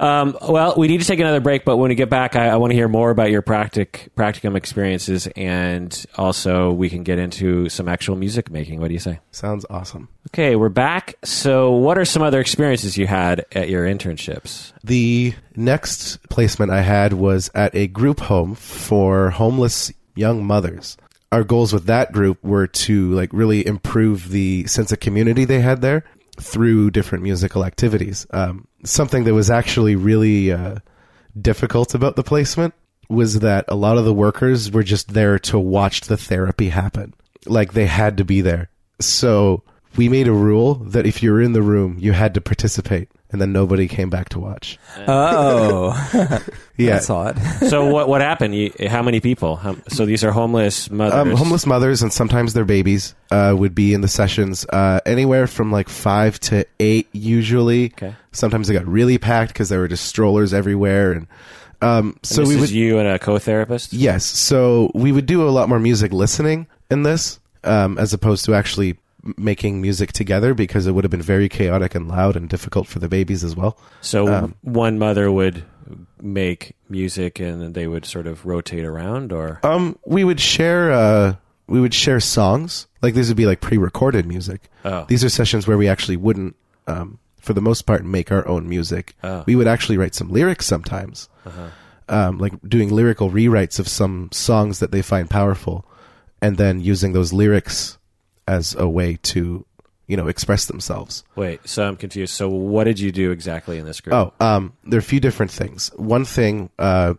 Um, well, we need to take another break, but when we get back, I, I want to hear more about your practic practicum experiences, and also we can get into some actual music making. What do you say? Sounds awesome. Okay, we're back. So, what are some other experiences you had at your internships? The next placement I had was at a group home for homeless young mothers. Our goals with that group were to like really improve the sense of community they had there through different musical activities. Um, something that was actually really uh, difficult about the placement was that a lot of the workers were just there to watch the therapy happen. Like they had to be there. So we made a rule that if you were in the room, you had to participate, and then nobody came back to watch. Oh, Yeah. that's odd. So, what what happened? You, how many people? How, so these are homeless mothers. Um, homeless mothers and sometimes their babies uh, would be in the sessions, uh, anywhere from like five to eight usually. Okay. Sometimes they got really packed because there were just strollers everywhere, and um, so this we is would you and a co-therapist. yes, so we would do a lot more music listening in this um, as opposed to actually m- making music together because it would have been very chaotic and loud and difficult for the babies as well. So Um, one mother would make music, and they would sort of rotate around, or Um, we would share. Uh, we would share songs. Like these would be like pre-recorded music. Oh. These are sessions where we actually wouldn't, um, for the most part, make our own music. Oh. We would actually write some lyrics sometimes, um, like doing lyrical rewrites of some songs that they find powerful, and then using those lyrics as a way to, you know, express themselves. wait. So I'm confused. So what did you do exactly in this group? Oh, um, there are a few different things. One thing uh,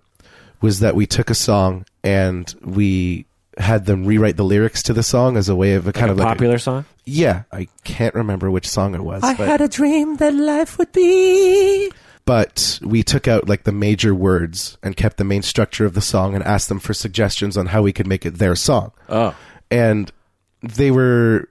was that we took a song and we had them rewrite the lyrics to the song as a way of a kind a of like a- popular song. yeah, I can't remember which song it was, I but, had a dream that life would be. but we took out like the major words and kept the main structure of the song and asked them for suggestions on how we could make it their song. Oh, and they were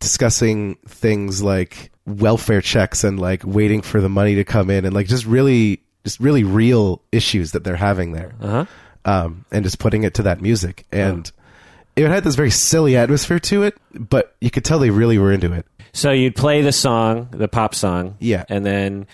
discussing things like welfare checks and like waiting for the money to come in and like just really just really real issues that they're having there uh huh. um, and just putting it to that music and it had this very silly atmosphere to it but you could tell they really were into it So you'd play the song, the pop song, Yeah. and then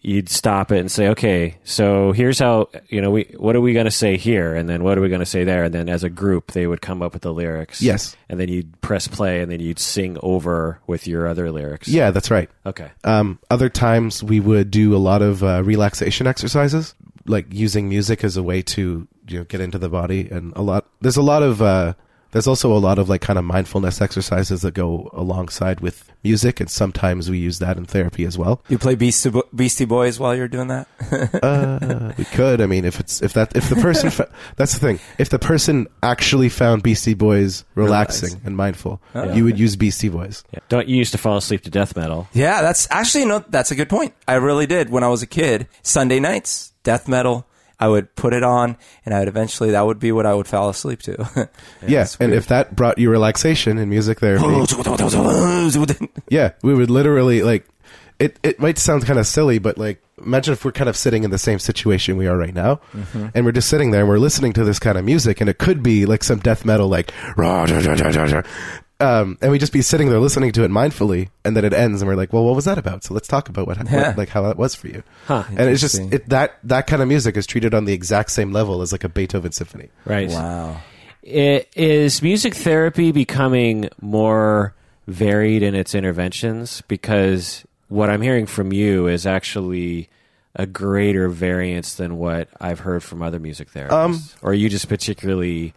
you'd stop it and say, "Okay, so here's how you know we what are we going to say here, and then what are we going to say there?" And then as a group, they would come up with the lyrics. Yes. and then you'd press play, and then you'd sing over with your other lyrics. yeah that's right Okay. Um, other times we would do a lot of uh, relaxation exercises, like using music as a way to you know get into the body, and a lot. There's a lot of uh, There's also a lot of like kind of mindfulness exercises that go alongside with music, and sometimes we use that in therapy as well. You play Beastie, Bo- Beastie Boys while you're doing that? Uh, we could. I mean, if it's if that if the person fa- that's the thing. If the person actually found Beastie Boys relaxing Relaxing. and mindful, Oh. you would use Beastie Boys. Yeah. Don't you used to fall asleep to death metal? yeah, that's actually no. That's a good point. I really did when I was a kid. Sunday nights, death metal. I would put it on, and I would eventually that would be what I would fall asleep to. Yeah, and if that brought you relaxation in music therapy, yeah, we would literally like. It it might sound kind of silly, but like imagine if we're kind of sitting in the same situation we are right now, Mm-hmm. and we're just sitting there and we're listening to this kind of music, and it could be like some death metal, like rah, rah, rah. Um, and we just be sitting there listening to it mindfully, and then it ends, and we're like, well, what was that about? So let's talk about what, Yeah. what like how that was for you. Huh. And it's just it, that that kind of music is treated on the exact same level as like a Beethoven symphony. Right. wow. I- Is music therapy becoming more varied in its interventions? Because what I'm hearing from you is actually a greater variance than what I've heard from other music therapists. Um, or are you just particularly,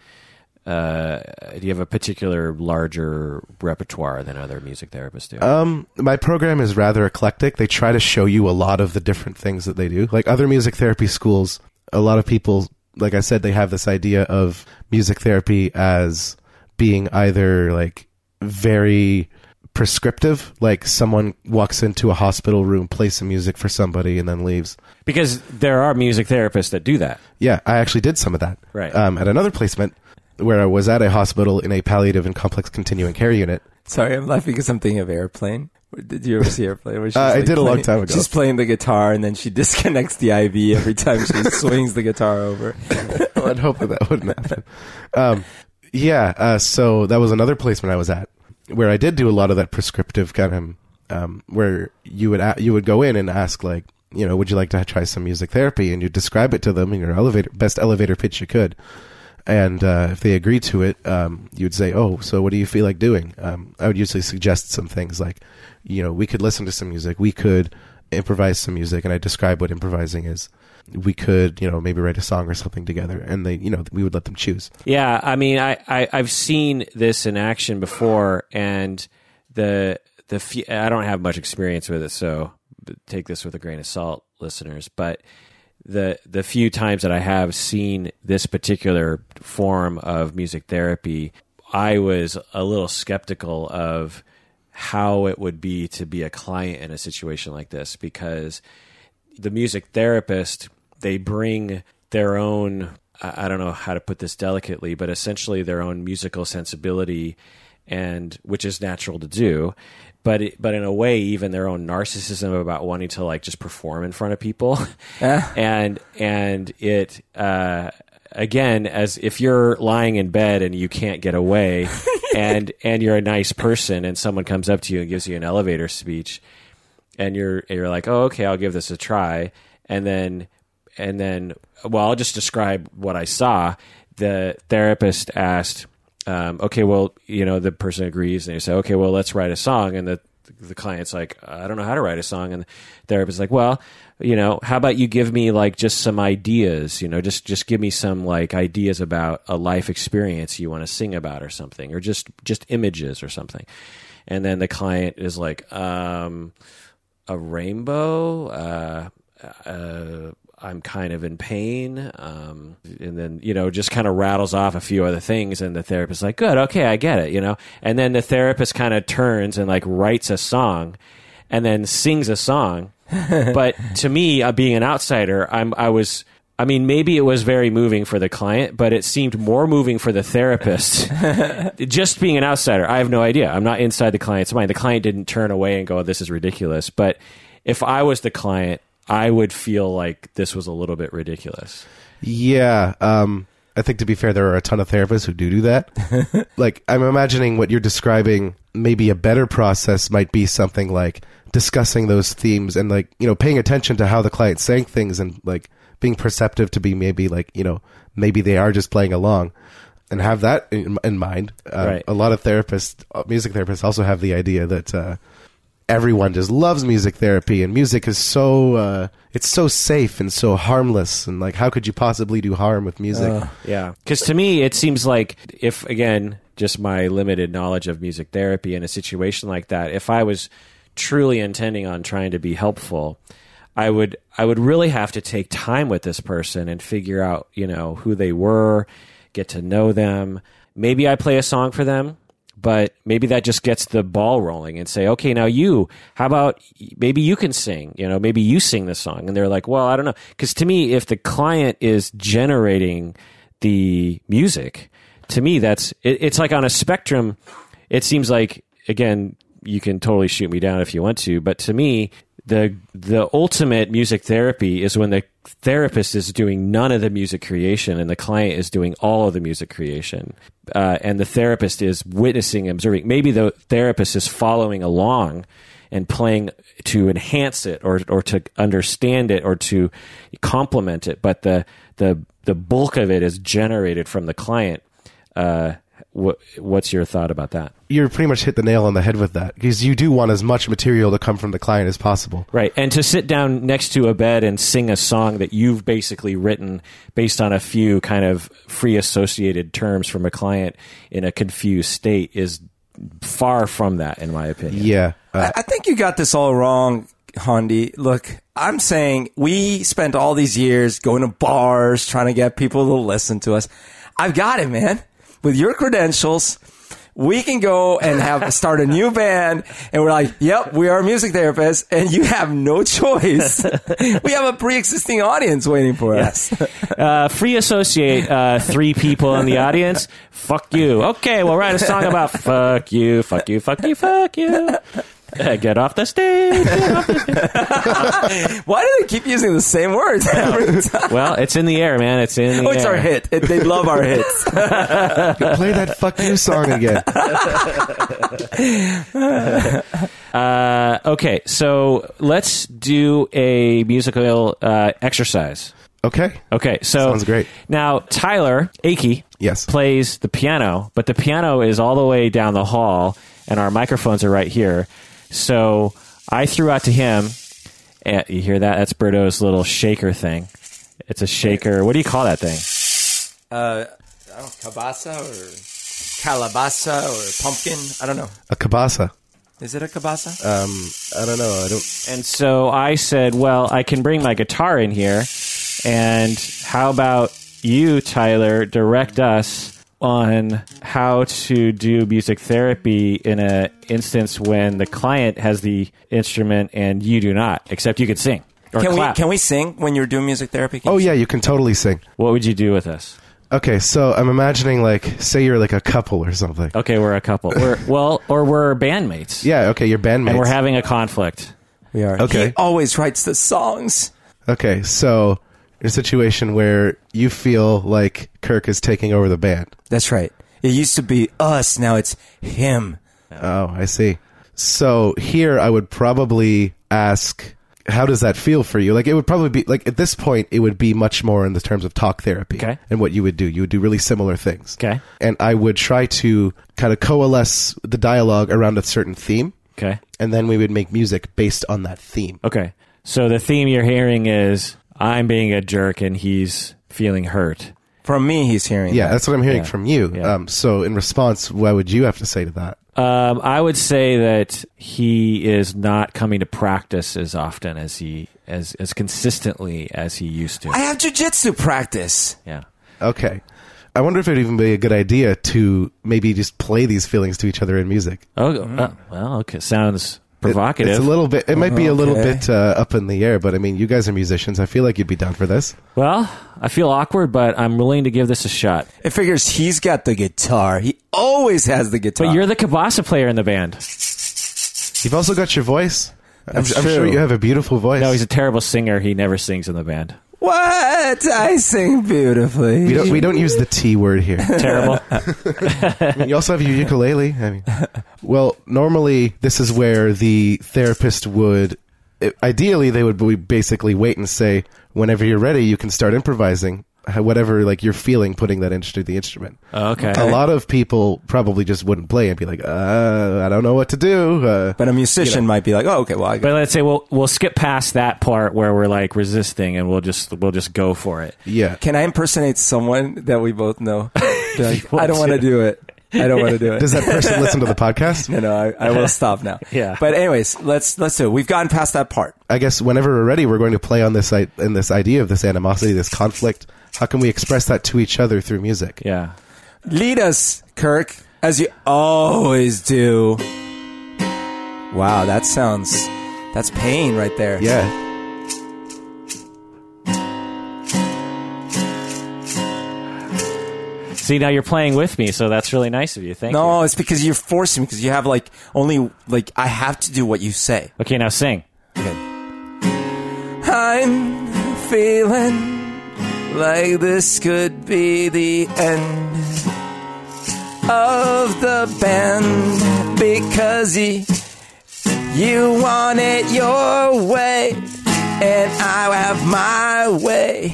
uh, do you have a particular larger repertoire than other music therapists do? Um, my program is rather eclectic. They try to show you a lot of the different things that they do. Like other music therapy schools, a lot of people, like I said, they have this idea of music therapy as being either like very prescriptive, like someone walks into a hospital room, plays some music for somebody, and then leaves. because there are music therapists that do that. Yeah, I actually did some of that. Right. Um, at another placement where I was at a hospital in a palliative and complex continuing care unit. Sorry, I'm laughing because I'm thinking of Airplane. Did you ever see Airplane? Where she's, Uh, I did a long time ago. She's playing the guitar and then she disconnects the IV every time she swings the guitar over. I'd hope that that wouldn't happen. Um, yeah, uh, so that was another placement I was at where I did do a lot of that prescriptive kind of um, where you would a- you would go in and ask like you know would you like to try some music therapy and you describe it to them in your elevator best elevator pitch you could and uh, if they agreed to it um, you would say oh so what do you feel like doing um, I would usually suggest some things like you know we could listen to some music we could improvise some music and I describe what improvising is we could you know maybe write a song or something together and they you know we would let them choose Yeah, I mean, I, I I've seen this in action before, and the the few, I don't have much experience with it, so take this with a grain of salt, listeners. But the the few times that I have seen this particular form of music therapy, I was a little skeptical of how it would be to be a client in a situation like this because the music therapist they bring their own I don't know how to put this delicately, but essentially their own musical sensibility and which is natural to do. But it, but in a way, even their own narcissism about wanting to like just perform in front of people, and and it uh, again as if you're lying in bed and you can't get away, and and you're a nice person, and someone comes up to you and gives you an elevator speech, and you're you're like, oh, okay, I'll give this a try, and then and then well, I'll just describe what I saw. The therapist asked, um, okay, well, you know, the person agrees, and they say, okay, well, let's write a song, and the the client's like, I don't know how to write a song, and the therapist's like, well, you know, how about you give me like just some ideas, you know, just just give me some like ideas about a life experience you want to sing about or something, or just just images or something, and then the client is like, um, a rainbow. Uh, uh, I'm kind of in pain. Um, and then, you know, just kind of rattles off a few other things. And the therapist's like, good, okay, I get it, you know? And then the therapist kind of turns and like writes a song and then sings a song. but to me, uh, being an outsider, I'm, I was, I mean, maybe it was very moving for the client, but it seemed more moving for the therapist. Just being an outsider, I have no idea. I'm not inside the client's mind. The client didn't turn away and go, oh, "This is ridiculous." But if I was the client, I would feel like this was a little bit ridiculous. Yeah, um, I think to be fair, there are a ton of therapists who do do that. like, I'm imagining what you're describing. Maybe a better process might be something like discussing those themes and like you know paying attention to how the client's saying things and like being perceptive to be maybe like you know maybe they are just playing along and have that in, in mind. Uh, Right. A lot of therapists, uh, music therapists, also have the idea that. Uh, everyone just loves music therapy and music is so uh, it's so safe and so harmless and like how could you possibly do harm with music? Yeah. Because to me, it seems like if, again, just my limited knowledge of music therapy in a situation like that, if I was truly intending on trying to be helpful, I would I would really have to take time with this person and figure out, you know, who they were, get to know them. Maybe I play a song for them, but maybe that just gets the ball rolling and say, okay, now you, how about maybe you can sing, you know, maybe you sing the song. And they're like, well, I don't know. Cause to me, if the client is generating the music, to me, that's, it, it's like on a spectrum. It seems like, again, you can totally shoot me down if you want to, but to me, the the ultimate music therapy is when the therapist is doing none of the music creation and the client is doing all of the music creation. Uh, and the therapist is witnessing observing. Maybe the therapist is following along and playing to enhance it or or to understand it or to complement it but the the the bulk of it is generated from the client uh, what, what's your thought about that You're pretty much hit the nail on the head with that because you do want as much material to come from the client as possible. Right. And to sit down next to a bed and sing a song that you've basically written based on a few kind of free associated terms from a client in a confused state is far from that, in my opinion. Yeah. Uh, I, I think you got this all wrong, Hondi. Look, I'm saying we spent all these years going to bars trying to get people to listen to us. I've got it, man. With your credentials, we can go and have start a new band, and we're like, "Yep, we are music therapists," and you have no choice. we have a pre-existing audience waiting for us. Uh, free associate uh, three people in the audience. Fuck you. Okay, we'll write a song about fuck you, fuck you, fuck you, fuck you. Uh, Get off the stage. Off the- Why do they keep using the same words every time? well, it's in the air, man. It's in the air. Oh, it's air. our hit. It, they love our hits. play that fuck you song again. Uh, okay, so let's do a musical uh, exercise. Okay. Okay, so Sounds great. Now Tyler Akey Yes. plays the piano, but the piano is all the way down the hall, and our microphones are right here. So I threw out to him. And you hear that? That's Berto's little shaker thing. It's a shaker. What do you call that thing? Uh, I don't know, cabasa or calabasa or pumpkin. I don't know. A cabasa. Is it a cabasa? Um, I don't know. I don't. And so I said, well, I can bring my guitar in here. And how about you, Tyler, direct us on how to do music therapy in a instance when the client has the instrument and you do not, except you could sing or can clap. we can we sing when you're doing music therapy? Can Oh you yeah, you can totally sing. what would you do with us? Okay, so I'm imagining like, say you're like a couple or something. Okay, we're a couple. We're well, or we're bandmates, Yeah. Okay, you're bandmates. and we're having a conflict. We are. Okay. He always writes the songs. Okay, so a situation where you feel like Kirk is taking over the band. That's right. It used to be us. Now it's him. Oh, I see. So here I would probably ask, how does that feel for you? Like it would probably be like at this point it would be much more in the terms of talk therapy Okay. and what you would do. You would do really similar things. Okay. And I would try to kind of coalesce the dialogue around a certain theme, Okay. and then we would make music based on that theme. Okay. So the theme you're hearing is I'm being a jerk and he's feeling hurt. From me, he's hearing. Yeah, that. that's what I'm hearing Yeah. from you. Yeah. Um, so in response, what would you have to say to that? Um, I would say that he is not coming to practice as often as he as as consistently as he used to. I have jujitsu practice. yeah. Okay. I wonder if it'd even be a good idea to maybe just play these feelings to each other in music. Oh, uh, well, okay. Sounds provocative. It's a little bit. It might be a little Okay. bit uh, up in the air, but I mean, you guys are musicians. I feel like you'd be down for this. well, I feel awkward, but I'm willing to give this a shot. It figures he's got the guitar. He always has the guitar. But you're the cabasa player in the band. You've also got your voice. I'm, That's I'm sure you have a beautiful voice. No, he's a terrible singer. He never sings in the band. What? I sing beautifully. we don't. We don't use the T word here. Terrible. I mean, you also have your ukulele. I mean, well, normally this is where the therapist would. Eh, ideally, they would basically wait and say, "Whenever you're ready, you can start improvising." How- whatever like you're feeling putting that into the instrument. Oh, okay. A lot of people probably just wouldn't play and be like, uh, I don't know what to do. Uh, But a musician might be like, oh, okay, well, I But let's say we'll we'll skip past that part where we're like resisting, and we'll just we'll just go for it. yeah. can I impersonate someone that we both know? Like, I don't want to to. do it. I don't want to do it. Does that person listen to the podcast? no, no, I, I will stop now. Yeah. But anyways, let's let's do it. We've gotten past that part. I guess whenever we're ready, we're going to play on this i- in this idea of this animosity, this conflict. How can we express that to each other through music? Yeah. Lead us, Kirk, as you always do. Wow, that sounds that's pain right there. Yeah. See, now you're playing with me, so that's really nice of you. Thank you. No, it's because you're forcing me because you have like only like I have to do what you say. Okay, now sing. Okay. I'm feeling like this could be the end of the band because you, you want it your way and I have my way.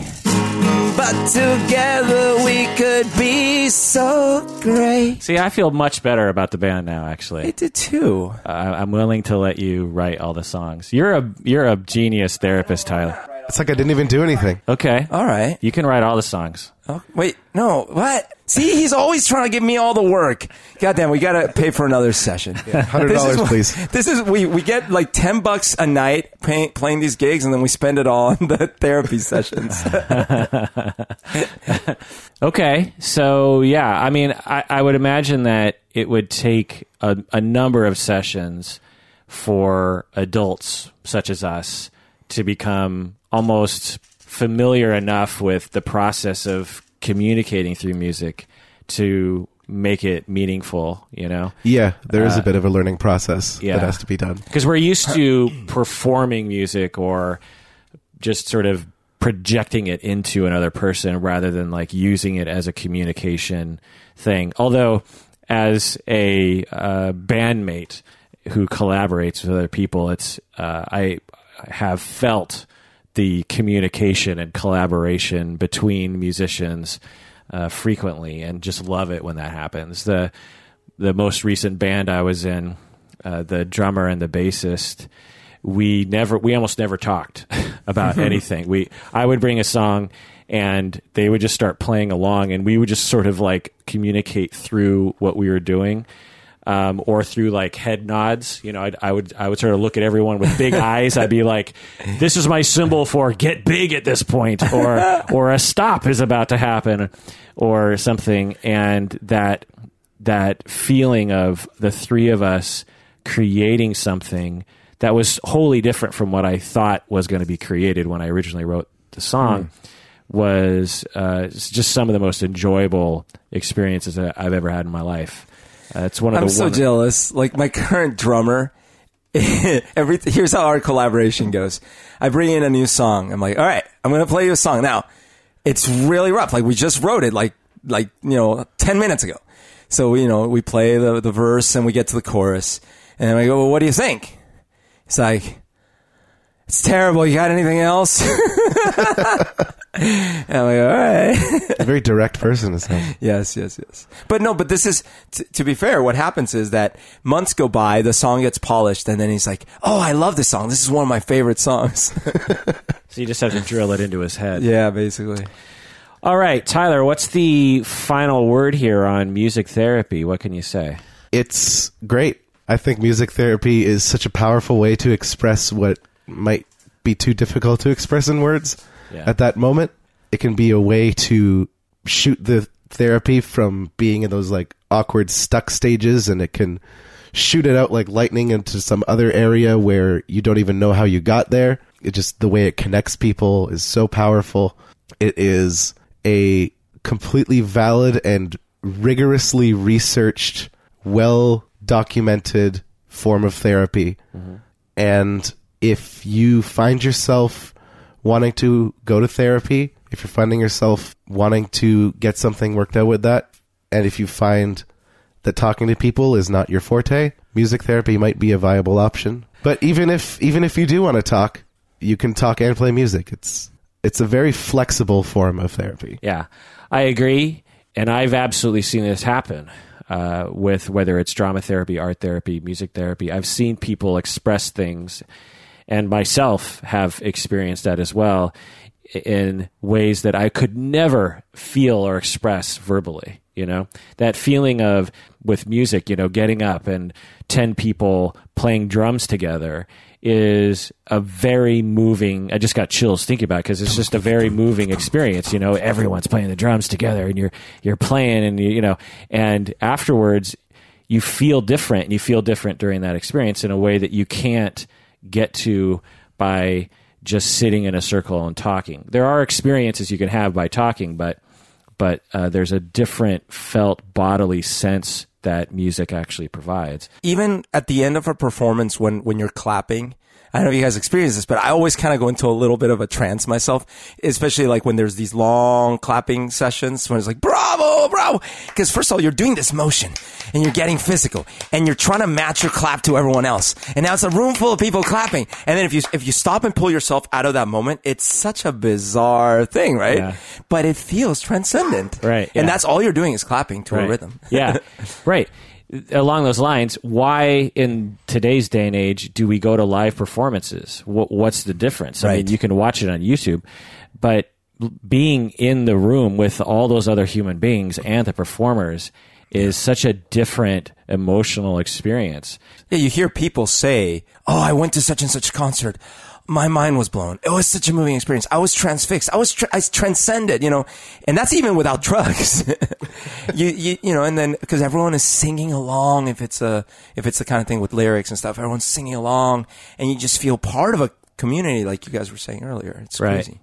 But together we could be so great. See, I feel much better about the band now. Actually, I did too. uh, I'm willing to let you write all the songs. You're a you're a genius therapist, Tyler. It's like I didn't even do anything. Okay, All right. you can write all the songs. Oh, wait, no, what? See, he's always trying to give me all the work. Goddamn, we gotta pay for another session. $100, This is please. This is we we get like ten bucks a night pay, playing these gigs, and then we spend it all on the therapy sessions. Okay, so yeah, I mean, I, I would imagine that it would take a, a number of sessions for adults such as us to become almost familiar enough with the process of communicating through music to make it meaningful, you know? Yeah, there is a bit of a learning process yeah. that has to be done. Because we're used to performing music or just sort of projecting it into another person rather than like using it as a communication thing. Although, as a uh, bandmate who collaborates with other people, it's uh, I have felt the communication and collaboration between musicians uh, frequently, and just love it when that happens. The the most recent band I was in, uh, the drummer and the bassist, we never, we almost never talked about anything. We, I would bring a song, and they would just start playing along, and we would just sort of like communicate through what we were doing. Um, or through like head nods, you know, I'd, I would I would sort of look at everyone with big eyes. I'd be like, "This is my symbol for get big at this point," or or a stop is about to happen, or something. And that that feeling of the three of us creating something that was wholly different from what I thought was going to be created when I originally wrote the song was uh, just some of the most enjoyable experiences that I've ever had in my life. Uh, it's one of the I'm so jealous. Like my current drummer. Every here's how our collaboration goes. I bring in a new song. I'm like, all right, I'm gonna play you a song now. It's really rough. Like we just wrote it like like you know ten minutes ago. So you know we play the the verse and we get to the chorus, and then I go, well, what do you think? It's like, it's terrible. You got anything else? and I'm like, all right. A very direct person is him. Yes, yes, yes. But no, but this is, t- to be fair, what happens is that months go by, the song gets polished, and then he's like, oh, I love this song. This is one of my favorite songs. So you just have to drill it into his head. yeah, basically. All right, Tyler, what's the final word here on music therapy? What can you say? It's great. I think music therapy is such a powerful way to express what might be too difficult to express in words Yeah. at that moment. It can be a way to shoot the therapy from being in those like awkward stuck stages and it can shoot it out like lightning into some other area where you don't even know how you got there. It just the way it connects people is so powerful. It is a completely valid and rigorously researched, well documented form of therapy. Mm-hmm. And if you find yourself wanting to go to therapy, if you're finding yourself wanting to get something worked out with that, and if you find that talking to people is not your forte, music therapy might be a viable option. But even if even if you do want to talk, you can talk and play music. It's it's a very flexible form of therapy. Yeah, I agree, and I've absolutely seen this happen uh, with whether it's drama therapy, art therapy, music therapy. I've seen people express things, and myself have experienced that as well in ways that I could never feel or express verbally. You know, that feeling of with music, you know, getting up and 10 people playing drums together is a very moving. I just got chills thinking about it because it's just a very moving experience. You know, everyone's playing the drums together and you're, you're playing and you, you know, and afterwards you feel different and you feel different during that experience in a way that you can't get to by just sitting in a circle and talking. There are experiences you can have by talking, but but uh, there's a different felt bodily sense that music actually provides. Even at the end of a performance, when when you're clapping, I don't know if you guys experience this, but I always kind of go into a little bit of a trance myself, especially like when there's these long clapping sessions when it's like, bravo, bravo. Because first of all, you're doing this motion and you're getting physical and you're trying to match your clap to everyone else. And now it's a room full of people clapping. And then if you, if you stop and pull yourself out of that moment, it's such a bizarre thing, right? Yeah. But it feels transcendent. Right, And that's all you're doing is clapping to a rhythm. yeah, right. Along those lines, why in today's day and age do we go to live performances? What, what's the difference? I mean, you can watch it on YouTube, but being in the room with all those other human beings and the performers is such a different emotional experience. Yeah, you hear people say, "Oh, I went to such and such concert. My mind was blown. It was such a moving experience. I was transfixed. I was tra- I transcended." You know, and that's even without drugs. you, you you know, and then because everyone is singing along, if it's a if it's the kind of thing with lyrics and stuff, everyone's singing along, and you just feel part of a community, like you guys were saying earlier. It's Right. crazy.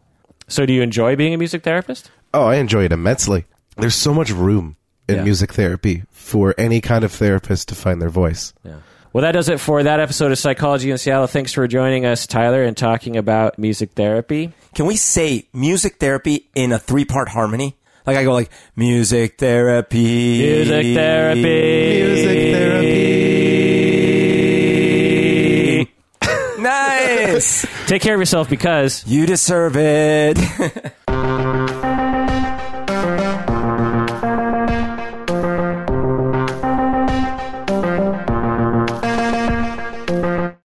So, do you enjoy being a music therapist? Oh, I enjoy it immensely. There's so much room in Yeah. music therapy for any kind of therapist to find their voice. Yeah. Well, that does it for that episode of Psychology in Seattle. Thanks for joining us, Tyler, and talking about music therapy. Can we say music therapy in a three part harmony? Like I go like music therapy, Music therapy. Music therapy. Nice. Take care of yourself because you deserve it.